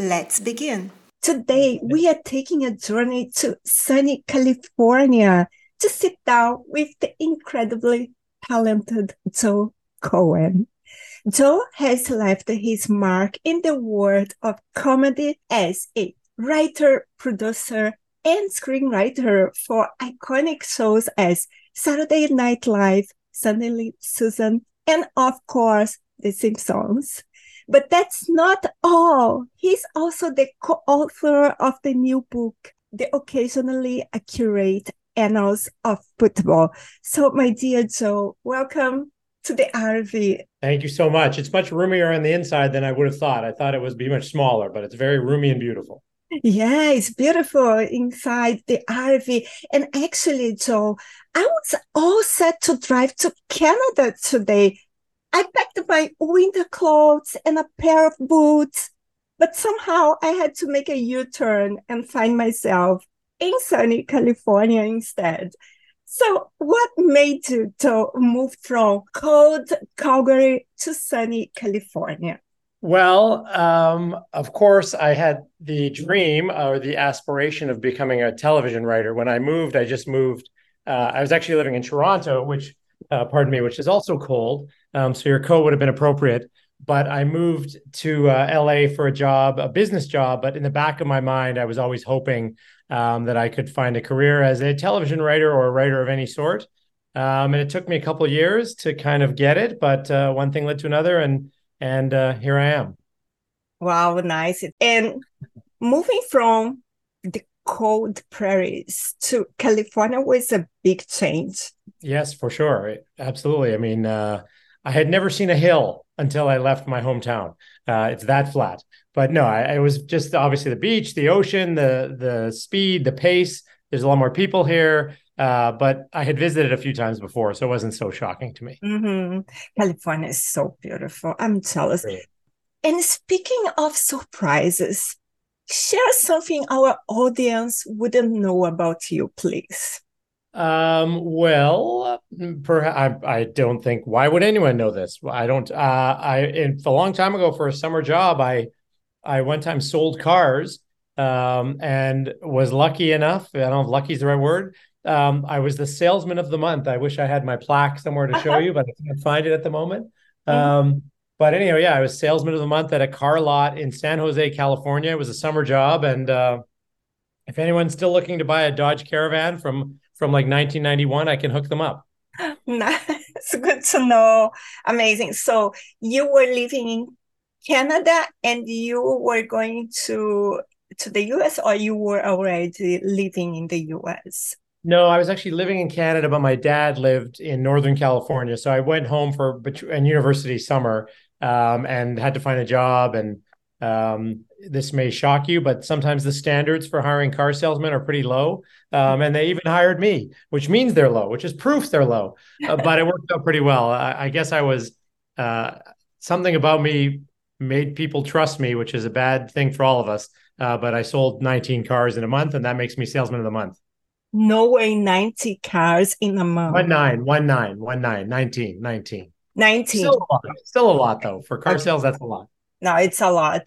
Let's begin. Today, we are taking a journey to sunny California to sit down with the incredibly talented Joel Cohen. Joel has left his mark in the world of comedy as a writer, producer, and screenwriter for iconic shows as Saturday Night Live, Suddenly Susan, and of course, The Simpsons. But that's not all. He's also the co-author of the new book, The Occasionally Accurate Annals of Football. So, my dear Joe, welcome to the RV. Thank you so much. It's much roomier on the inside than I would have thought. I thought it would be much smaller, but it's very roomy and beautiful. Yeah, it's beautiful inside the RV. And actually, Joe, I was all set to drive to Canada today. I packed my winter clothes and a pair of boots, but somehow I had to make a U turn and find myself in sunny California instead. So, what made you to move from cold Calgary to sunny California? Well, um, of course, I had the dream or the aspiration of becoming a television writer. When I moved, I just moved. Uh, I was actually living in Toronto, which, uh, pardon me, which is also cold. Um, so your coat would have been appropriate. But I moved to uh, LA for a job, a business job. But in the back of my mind, I was always hoping um, that I could find a career as a television writer or a writer of any sort. Um, and it took me a couple years to kind of get it, but uh, one thing led to another, and and uh, here I am. Wow, nice! And moving from the cold prairies to California was a big change. Yes, for sure, absolutely. I mean, uh, I had never seen a hill until I left my hometown. Uh, it's that flat but no, I, I, was just obviously the beach, the ocean, the the speed, the pace. There's a lot more people here, uh, but I had visited a few times before, so it wasn't so shocking to me. Mm-hmm. California is so beautiful. I'm jealous. And speaking of surprises, share something our audience wouldn't know about you, please. Um, well, perhaps I, I don't think why would anyone know this? I don't uh I in a long time ago for a summer job, I I one time sold cars um, and was lucky enough. I don't know if lucky is the right word. Um, I was the salesman of the month. I wish I had my plaque somewhere to show you, but I can't find it at the moment. Mm-hmm. Um, but anyway, yeah, I was salesman of the month at a car lot in San Jose, California. It was a summer job, and uh, if anyone's still looking to buy a Dodge Caravan from from like 1991, I can hook them up. Nice, good to know. Amazing. So you were living in Canada and you were going to to the US or you were already living in the US? No, I was actually living in Canada, but my dad lived in Northern California. So I went home for a university summer um, and had to find a job. And um, this may shock you, but sometimes the standards for hiring car salesmen are pretty low. Um, and they even hired me, which means they're low, which is proof they're low. Uh, but it worked out pretty well. I, I guess I was uh, something about me made people trust me, which is a bad thing for all of us. Uh, but I sold 19 cars in a month, and that makes me salesman of the month. No way, 90 cars in a month. One nine, one nine, one nine, 19, 19. 19. Still a lot, Still a lot though. For car sales, that's a lot. No, it's a lot.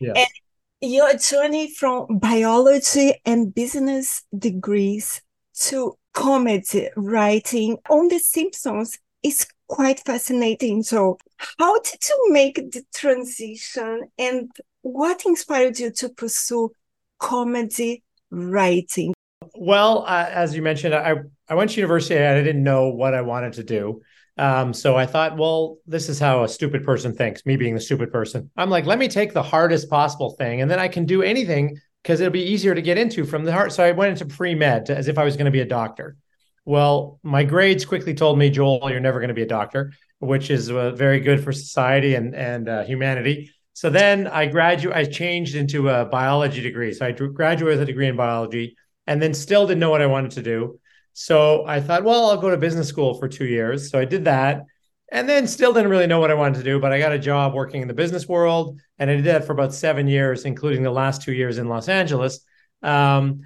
Yes. And your journey from biology and business degrees to comedy writing on The Simpsons is quite fascinating. So, how did you make the transition and what inspired you to pursue comedy writing? Well, uh, as you mentioned, I, I went to university and I didn't know what I wanted to do. Um, so I thought, well, this is how a stupid person thinks, me being the stupid person. I'm like, let me take the hardest possible thing and then I can do anything because it'll be easier to get into from the heart. So I went into pre med as if I was going to be a doctor. Well, my grades quickly told me, Joel, you're never going to be a doctor, which is uh, very good for society and and uh, humanity. So then I graduate. I changed into a biology degree. So I graduated with a degree in biology, and then still didn't know what I wanted to do. So I thought, well, I'll go to business school for two years. So I did that, and then still didn't really know what I wanted to do. But I got a job working in the business world, and I did that for about seven years, including the last two years in Los Angeles. Um,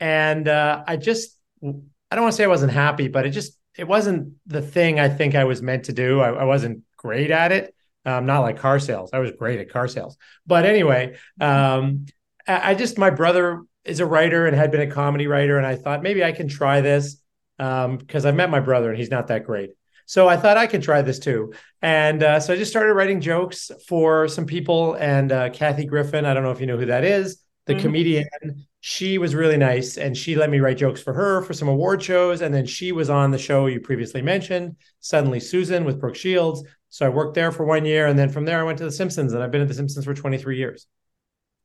and uh, I just I don't want to say I wasn't happy, but it just it wasn't the thing I think I was meant to do. I, I wasn't great at it. Um, not like car sales. I was great at car sales, but anyway, um, I, I, just my brother is a writer and had been a comedy writer, and I thought maybe I can try this because um, I met my brother and he's not that great. So I thought I could try this too, and uh, so I just started writing jokes for some people. And uh, Kathy Griffin, I don't know if you know who that is, the mm-hmm. comedian she was really nice and she let me write jokes for her for some award shows and then she was on the show you previously mentioned suddenly susan with brooke shields so i worked there for one year and then from there i went to the simpsons and i've been at the simpsons for 23 years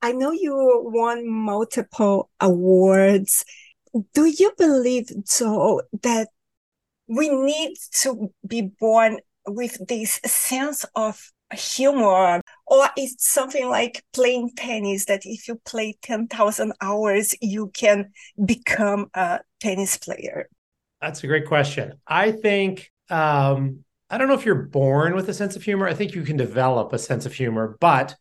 i know you won multiple awards. Do you believe so that we need to be born with this sense of humor? Or it's something like playing tennis that if you play 10,000 hours you can become a tennis player? That's a great question. I think um, i don't know if you're born with a sense of humor. I think you can develop a sense of humor but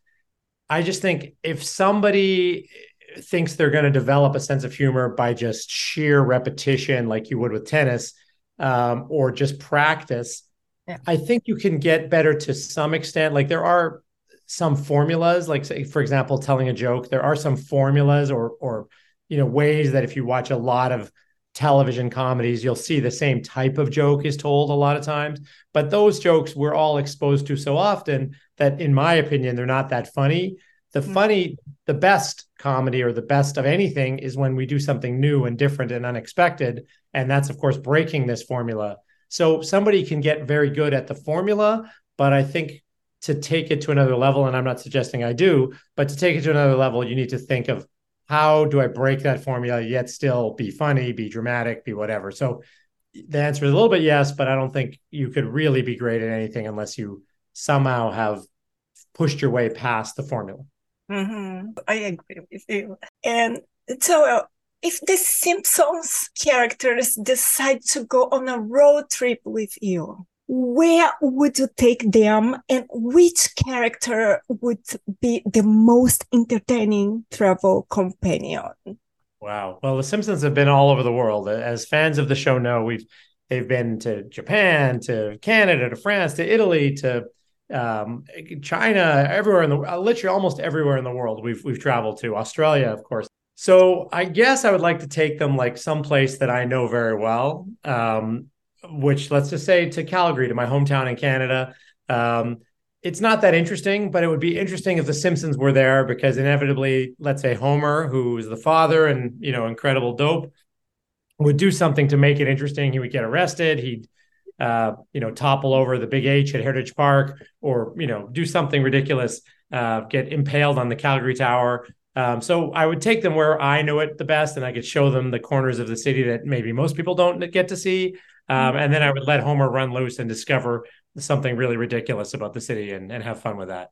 i just think if somebody thinks they're going to develop a sense of humor by just sheer repetition like you would with tennis um, or just practice yeah. I think you can get better to some extent. Like there are some formulas, like say, for example, telling a joke. There are some formulas or or you know ways that if you watch a lot of television comedies, you'll see the same type of joke is told a lot of times. But those jokes we're all exposed to so often that, in my opinion, they're not that funny. The mm-hmm. funny, the best comedy or the best of anything is when we do something new and different and unexpected. And that's, of course, breaking this formula so somebody can get very good at the formula, but I think to take it to another level, and I'm not suggesting I do, but to take it to another level, you need to think of how do I break that formula yet still be funny, be dramatic, be whatever. So the answer is a little bit yes, but I don't think you could really be great at anything unless you somehow have pushed your way past the formula. Mm-hmm. I agree with you. And so uh, if the Simpsons characters decide to go on a road trip with you, where would you take them and which character would be the most entertaining travel companion? Wow. Well, the Simpsons have been all over the world. As fans of the show know, we've they've been to Japan, to Canada, to France, to Italy, to um, China, everywhere in the literally almost everywhere in the world we've we've traveled to. Australia, of course. So I guess I would like to take them like someplace that I know very well, um, which let's just say to Calgary, to my hometown in Canada. Um, it's not that interesting, but it would be interesting if the Simpsons were there because inevitably, let's say Homer, who's the father and you know incredible dope, would do something to make it interesting. He would get arrested. He'd uh, you know topple over the Big H at Heritage Park, or you know do something ridiculous, uh, get impaled on the Calgary Tower um, so I would take them where I know it the best, and I could show them the corners of the city that maybe most people don't get to see. Um, and then I would let Homer run loose and discover something really ridiculous about the city and, and have fun with that.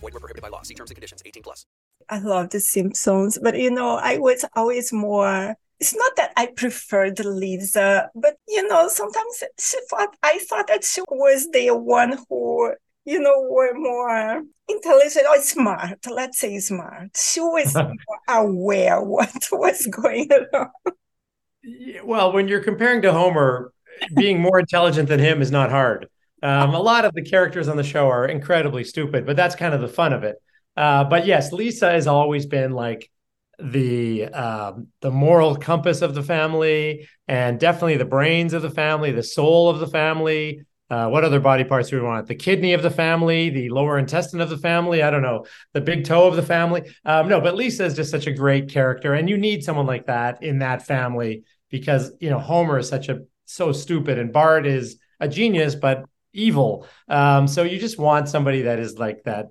Void were prohibited by law. See terms and conditions. 18 plus. I love The Simpsons, but you know, I was always more it's not that I preferred Lisa, but you know, sometimes she thought I thought that she was the one who, you know, were more intelligent or smart. Let's say smart. She was more aware what was going on. Well, when you're comparing to Homer, being more intelligent than him is not hard. Um, a lot of the characters on the show are incredibly stupid, but that's kind of the fun of it. Uh, but yes, Lisa has always been like the um, the moral compass of the family, and definitely the brains of the family, the soul of the family. Uh, what other body parts do we want? The kidney of the family, the lower intestine of the family. I don't know, the big toe of the family. Um, no, but Lisa is just such a great character, and you need someone like that in that family because you know Homer is such a so stupid, and Bart is a genius, but evil. Um, so you just want somebody that is like that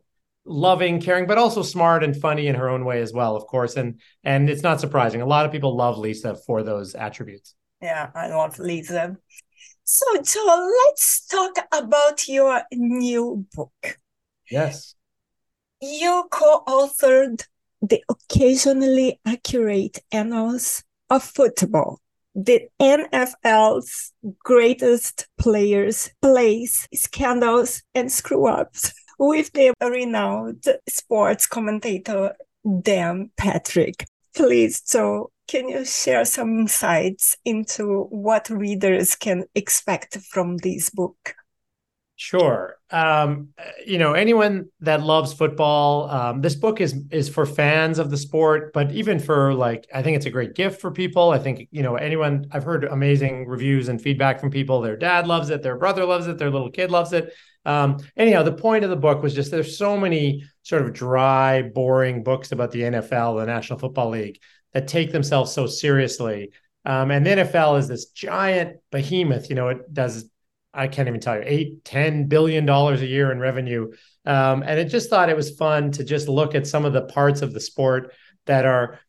loving, caring, but also smart and funny in her own way as well, of course. And and it's not surprising. A lot of people love Lisa for those attributes. Yeah, I love Lisa. So, Joe, let's talk about your new book. Yes. You co-authored the occasionally accurate annals of football the NFL's greatest players, plays, scandals, and screw ups with the renowned sports commentator Dan Patrick. Please, so can you share some insights into what readers can expect from this book? Sure. Um, you know, anyone that loves football, um, this book is is for fans of the sport, but even for like, I think it's a great gift for people. I think you know, anyone. I've heard amazing reviews and feedback from people. Their dad loves it, their brother loves it, their little kid loves it. Um, anyhow, the point of the book was just there's so many sort of dry, boring books about the NFL, the National Football League, that take themselves so seriously. Um, and the NFL is this giant behemoth. You know, it does I can't even tell you, eight, ten billion dollars a year in revenue. Um, and it just thought it was fun to just look at some of the parts of the sport that are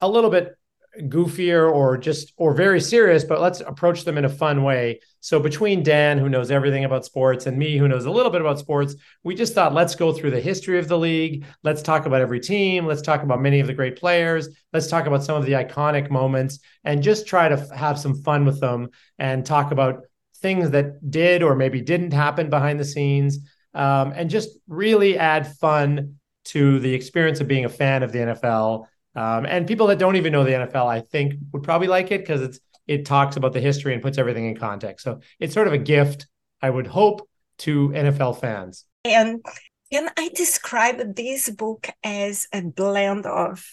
a little bit goofier or just or very serious, but let's approach them in a fun way. So between Dan, who knows everything about sports, and me, who knows a little bit about sports, we just thought let's go through the history of the league. Let's talk about every team. Let's talk about many of the great players. Let's talk about some of the iconic moments and just try to have some fun with them and talk about things that did or maybe didn't happen behind the scenes, um, and just really add fun to the experience of being a fan of the NFL. Um, and people that don't even know the NFL, I think, would probably like it because it's it talks about the history and puts everything in context. So it's sort of a gift, I would hope, to NFL fans. And can I describe this book as a blend of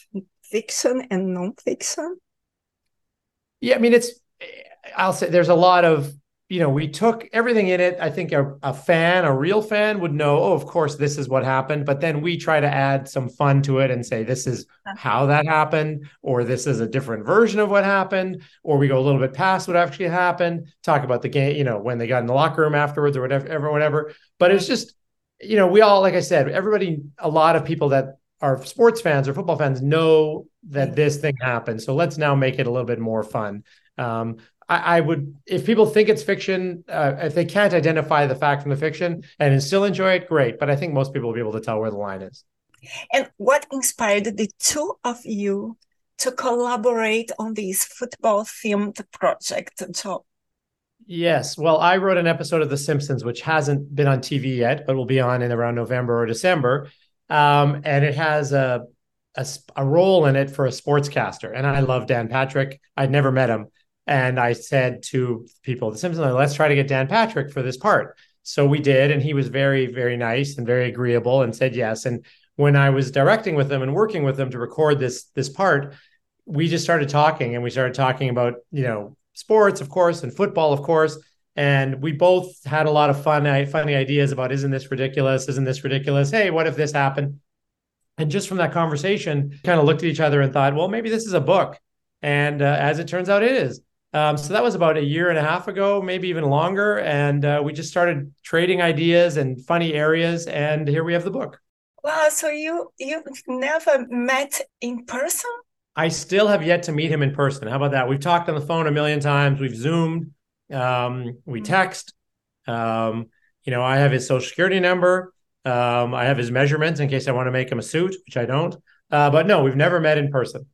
fiction and nonfiction? Yeah, I mean, it's. I'll say there's a lot of you know, we took everything in it. I think a, a, fan, a real fan would know, oh, of course, this is what happened. But then we try to add some fun to it and say, this is how that happened, or this is a different version of what happened, or we go a little bit past what actually happened, talk about the game, you know, when they got in the locker room afterwards or whatever, whatever. But it's just, you know, we all, like I said, everybody, a lot of people that are sports fans or football fans know that this thing happened. So let's now make it a little bit more fun. Um, I, I, would, if people think it's fiction, uh, if they can't identify the fact from the fiction and still enjoy it, great. But I think most people will be able to tell where the line is. And what inspired the two of you to collaborate on this football themed project, Joe? Yes. Well, I wrote an episode of The Simpsons, which hasn't been on TV yet, but will be on in around November or December. Um, and it has a, a, a role in it for a sportscaster. And I love Dan Patrick. I'd never met him. And I said to people, The Simpsons, let's try to get Dan Patrick for this part. So we did, and he was very, very nice and very agreeable and said yes. And when I was directing with them and working with them to record this this part, we just started talking and we started talking about, you know, sports, of course, and football, of course. And we both had a lot of fun, I funny ideas about isn't this ridiculous? Isn't this ridiculous? Hey, what if this happened? And just from that conversation, kind of looked at each other and thought, well, maybe this is a book. And uh, as it turns out, it is. Um, so that was about a year and a half ago, maybe even longer. And uh, we just started trading ideas and funny areas. And here we have the book. Wow. So you you never met in person? I still have yet to meet him in person. How about that? We've talked on the phone a million times. We've zoomed. Um, we mm-hmm. text. Um, you know, I have his social security number. Um, I have his measurements in case I want to make him a suit, which I don't. Uh, but no, we've never met in person.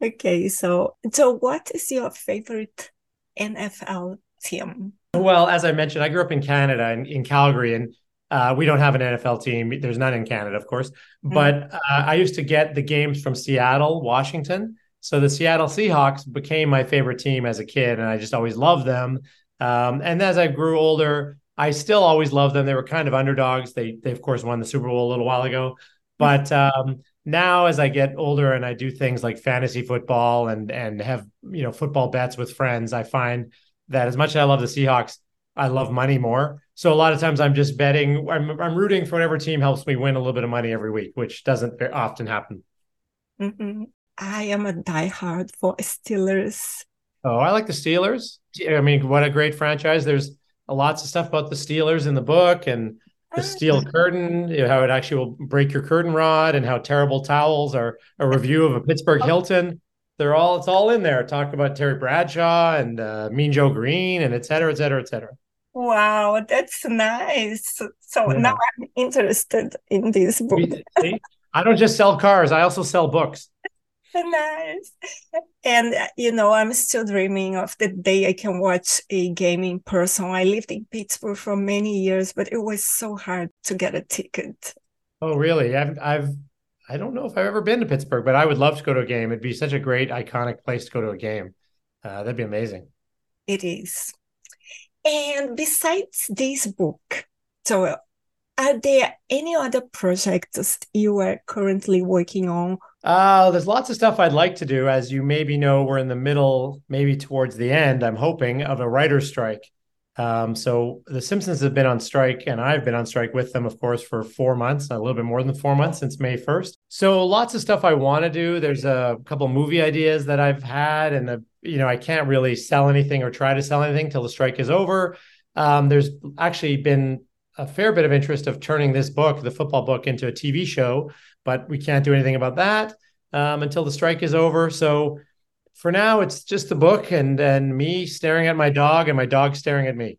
Okay, so so what is your favorite NFL team? Well, as I mentioned, I grew up in Canada in, in Calgary, and uh, we don't have an NFL team. There's none in Canada, of course. But uh, I used to get the games from Seattle, Washington. So the Seattle Seahawks became my favorite team as a kid, and I just always loved them. Um, and as I grew older, I still always loved them. They were kind of underdogs. They, they of course, won the Super Bowl a little while ago. But um, now, as I get older and I do things like fantasy football and and have you know football bets with friends, I find that as much as I love the Seahawks, I love money more. So a lot of times I'm just betting. I'm I'm rooting for whatever team helps me win a little bit of money every week, which doesn't often happen. Mm-hmm. I am a diehard for Steelers. Oh, I like the Steelers. I mean, what a great franchise. There's lots of stuff about the Steelers in the book and the steel curtain, you know, how it actually will break your curtain rod, and how terrible towels are a review of a Pittsburgh Hilton. They're all it's all in there. Talk about Terry Bradshaw and uh, Mean Joe Greene and et cetera, et cetera, et cetera. Wow, that's nice. So Yeah. now I'm interested in this book. I don't just sell cars; I also sell books. Nice. And uh, you know, I'm still dreaming of the day I can watch a game in person. I lived in Pittsburgh for many years, but it was so hard to get a ticket. Oh, really? I've, I've, I don't know if I've ever been to Pittsburgh, but I would love to go to a game. It'd be such a great, iconic place to go to a game. Uh, that'd be amazing. It is. And besides this book, so are there any other projects you are currently working on? Uh, there's lots of stuff I'd like to do. As you maybe know, we're in the middle, maybe towards the end, I'm hoping, of a writer's strike. Um, so the Simpsons have been on strike, and I've been on strike with them, of course, for four months, a little bit more than four months since May 1st. So lots of stuff I want to do. There's a couple movie ideas that I've had, and uh you know, I can't really sell anything or try to sell anything till the strike is over. Um, there's actually been a fair bit of interest of turning this book, the football book, into a TV show, but we can't do anything about that um, until the strike is over. So for now, it's just the book and and me staring at my dog and my dog staring at me.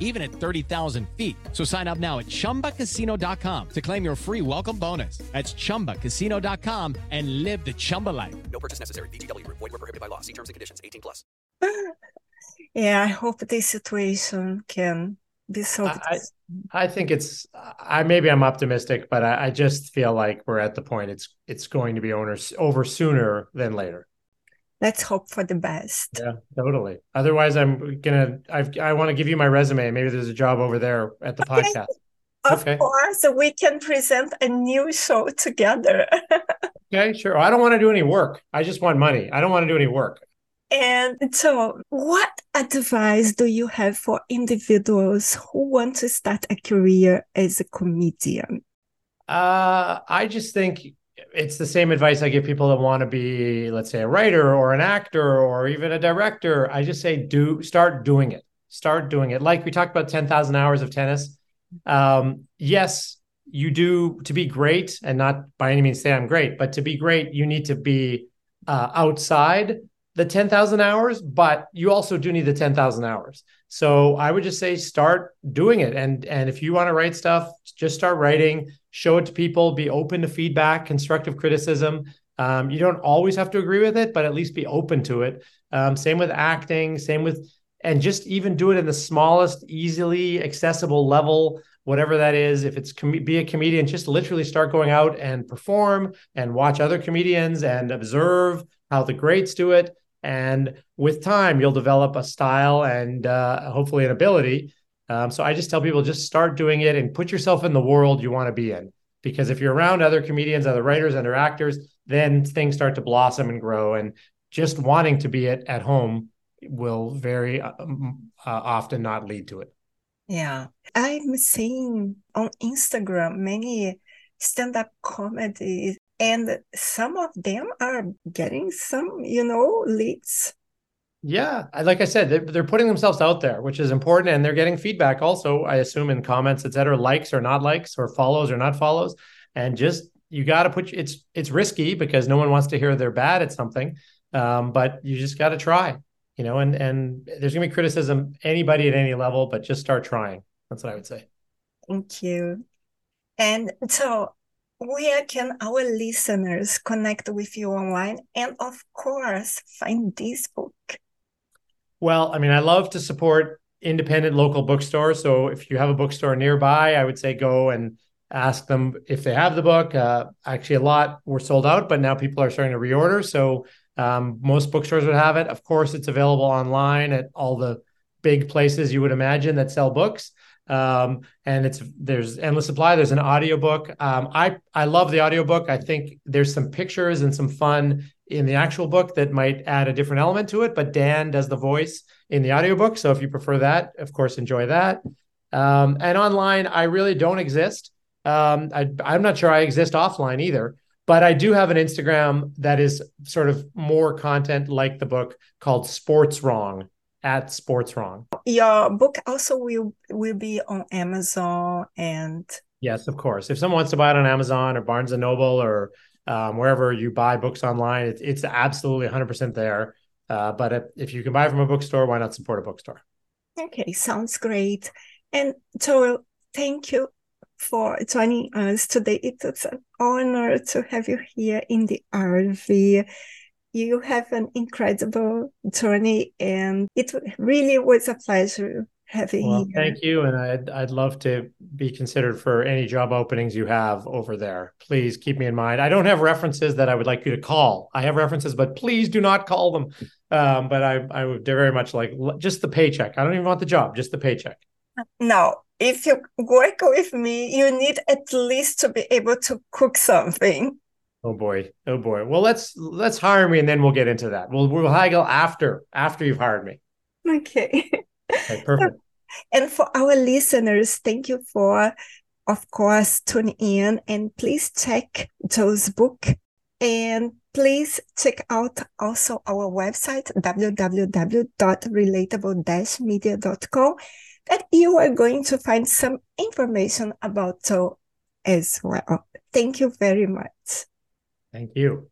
even at 30,000 feet. So sign up now at chumbacasino.com to claim your free welcome bonus. That's chumbacasino.com and live the Chumba life. No purchase necessary. VGW Group. Void were prohibited by law. See terms and conditions. 18 plus. Yeah, I hope this situation can be solved. I, I think it's I maybe I'm optimistic, but I, I just feel like we're at the point it's it's going to be owners over sooner than later. Let's hope for the best. Yeah, totally. Otherwise, I'm gonna I've, I want to give you my resume. Maybe there's a job over there at the Okay. podcast. Of Okay. course, we can present a new show together. Okay, sure. I don't want to do any work. I just want money. I don't want to do any work. And so, what advice do you have for individuals who want to start a career as a comedian? Uh, I just think it's the same advice I give people that want to be, let's say, a writer or an actor or even a director. I just say, do start doing it. Start doing it. Like we talked about 10,000 hours of tennis. Um, yes, you do to be great and not by any means say I'm great, but to be great, you need to be uh, outside the 10,000 hours, but you also do need the 10,000 hours. So I would just say start doing it. And, and if you want to write stuff, just start writing, show it to people, be open to feedback, constructive criticism. Um, you don't always have to agree with it, but at least be open to it. Um, same with acting, same with, and just even do it in the smallest, easily accessible level, whatever that is. If it's com- be a comedian, just literally start going out and perform and watch other comedians and observe how the greats do it. And with time, you'll develop a style and uh, hopefully an ability. Um, so I just tell people just start doing it and put yourself in the world you want to be in. Because if you're around other comedians, other writers, other actors, then things start to blossom and grow. And just wanting to be it at home will very um, uh, often not lead to it. Yeah, I'm seeing on Instagram many stand-up comedies, and some of them are getting some, you know, leads. Yeah, like I said, they're, they're putting themselves out there, which is important, and they're getting feedback also. I assume in comments, et cetera, likes or not likes, or follows or not follows. and just you got to put it's it's risky because no one wants to hear they're bad at something, um, but you just got to try, you know. And and there's gonna be criticism anybody at any level, but just start trying. That's what I would say. Thank you. And so, where can our listeners connect with you online and, of course, find this book? Well, I mean, I love to support independent local bookstores. So if you have a bookstore nearby, I would say go and ask them if they have the book. Uh, actually, a lot were sold out, but now people are starting to reorder. So um, most bookstores would have it. Of course, it's available online at all the big places you would imagine that sell books um, and it's there's endless supply there's an audiobook um, i i love the audiobook i think there's some pictures and some fun in the actual book that might add a different element to it but dan does the voice in the audiobook so if you prefer that of course enjoy that um, and online i really don't exist um, I, i'm not sure i exist offline either but i do have an instagram that is sort of more content like the book called sports wrong at Sports Wrong. Your book also will will be on Amazon and yes, of course. If someone wants to buy it on Amazon or Barnes and Noble or um, wherever you buy books online, it's it's absolutely 100% there. Uh, but if, if you can buy from a bookstore, why not support a bookstore? Okay, sounds great. And Toro, thank you for joining us today. It's an honor to have you here in the RV you have an incredible journey, and it really was a pleasure having well. Thank you, and I'd I'd love to be considered for any job openings you have over there. Please keep me in mind. I don't have references that I would like you to call. I have references, but please do not call them. Um, but I I would very much like just the paycheck. I don't even want the job, just the paycheck. No, if you work with me, you need at least to be able to cook something. Oh boy. Oh boy. Well, let's let's hire me and then we'll get into that. We'll we'll haggle after after you've hired me. Okay. okay perfect. And for our listeners, thank you for of course tuning in and please check Joe's book and please check out also our website www.relatable-media.com that you are going to find some information about Joe as well. Thank you very much. Thank you.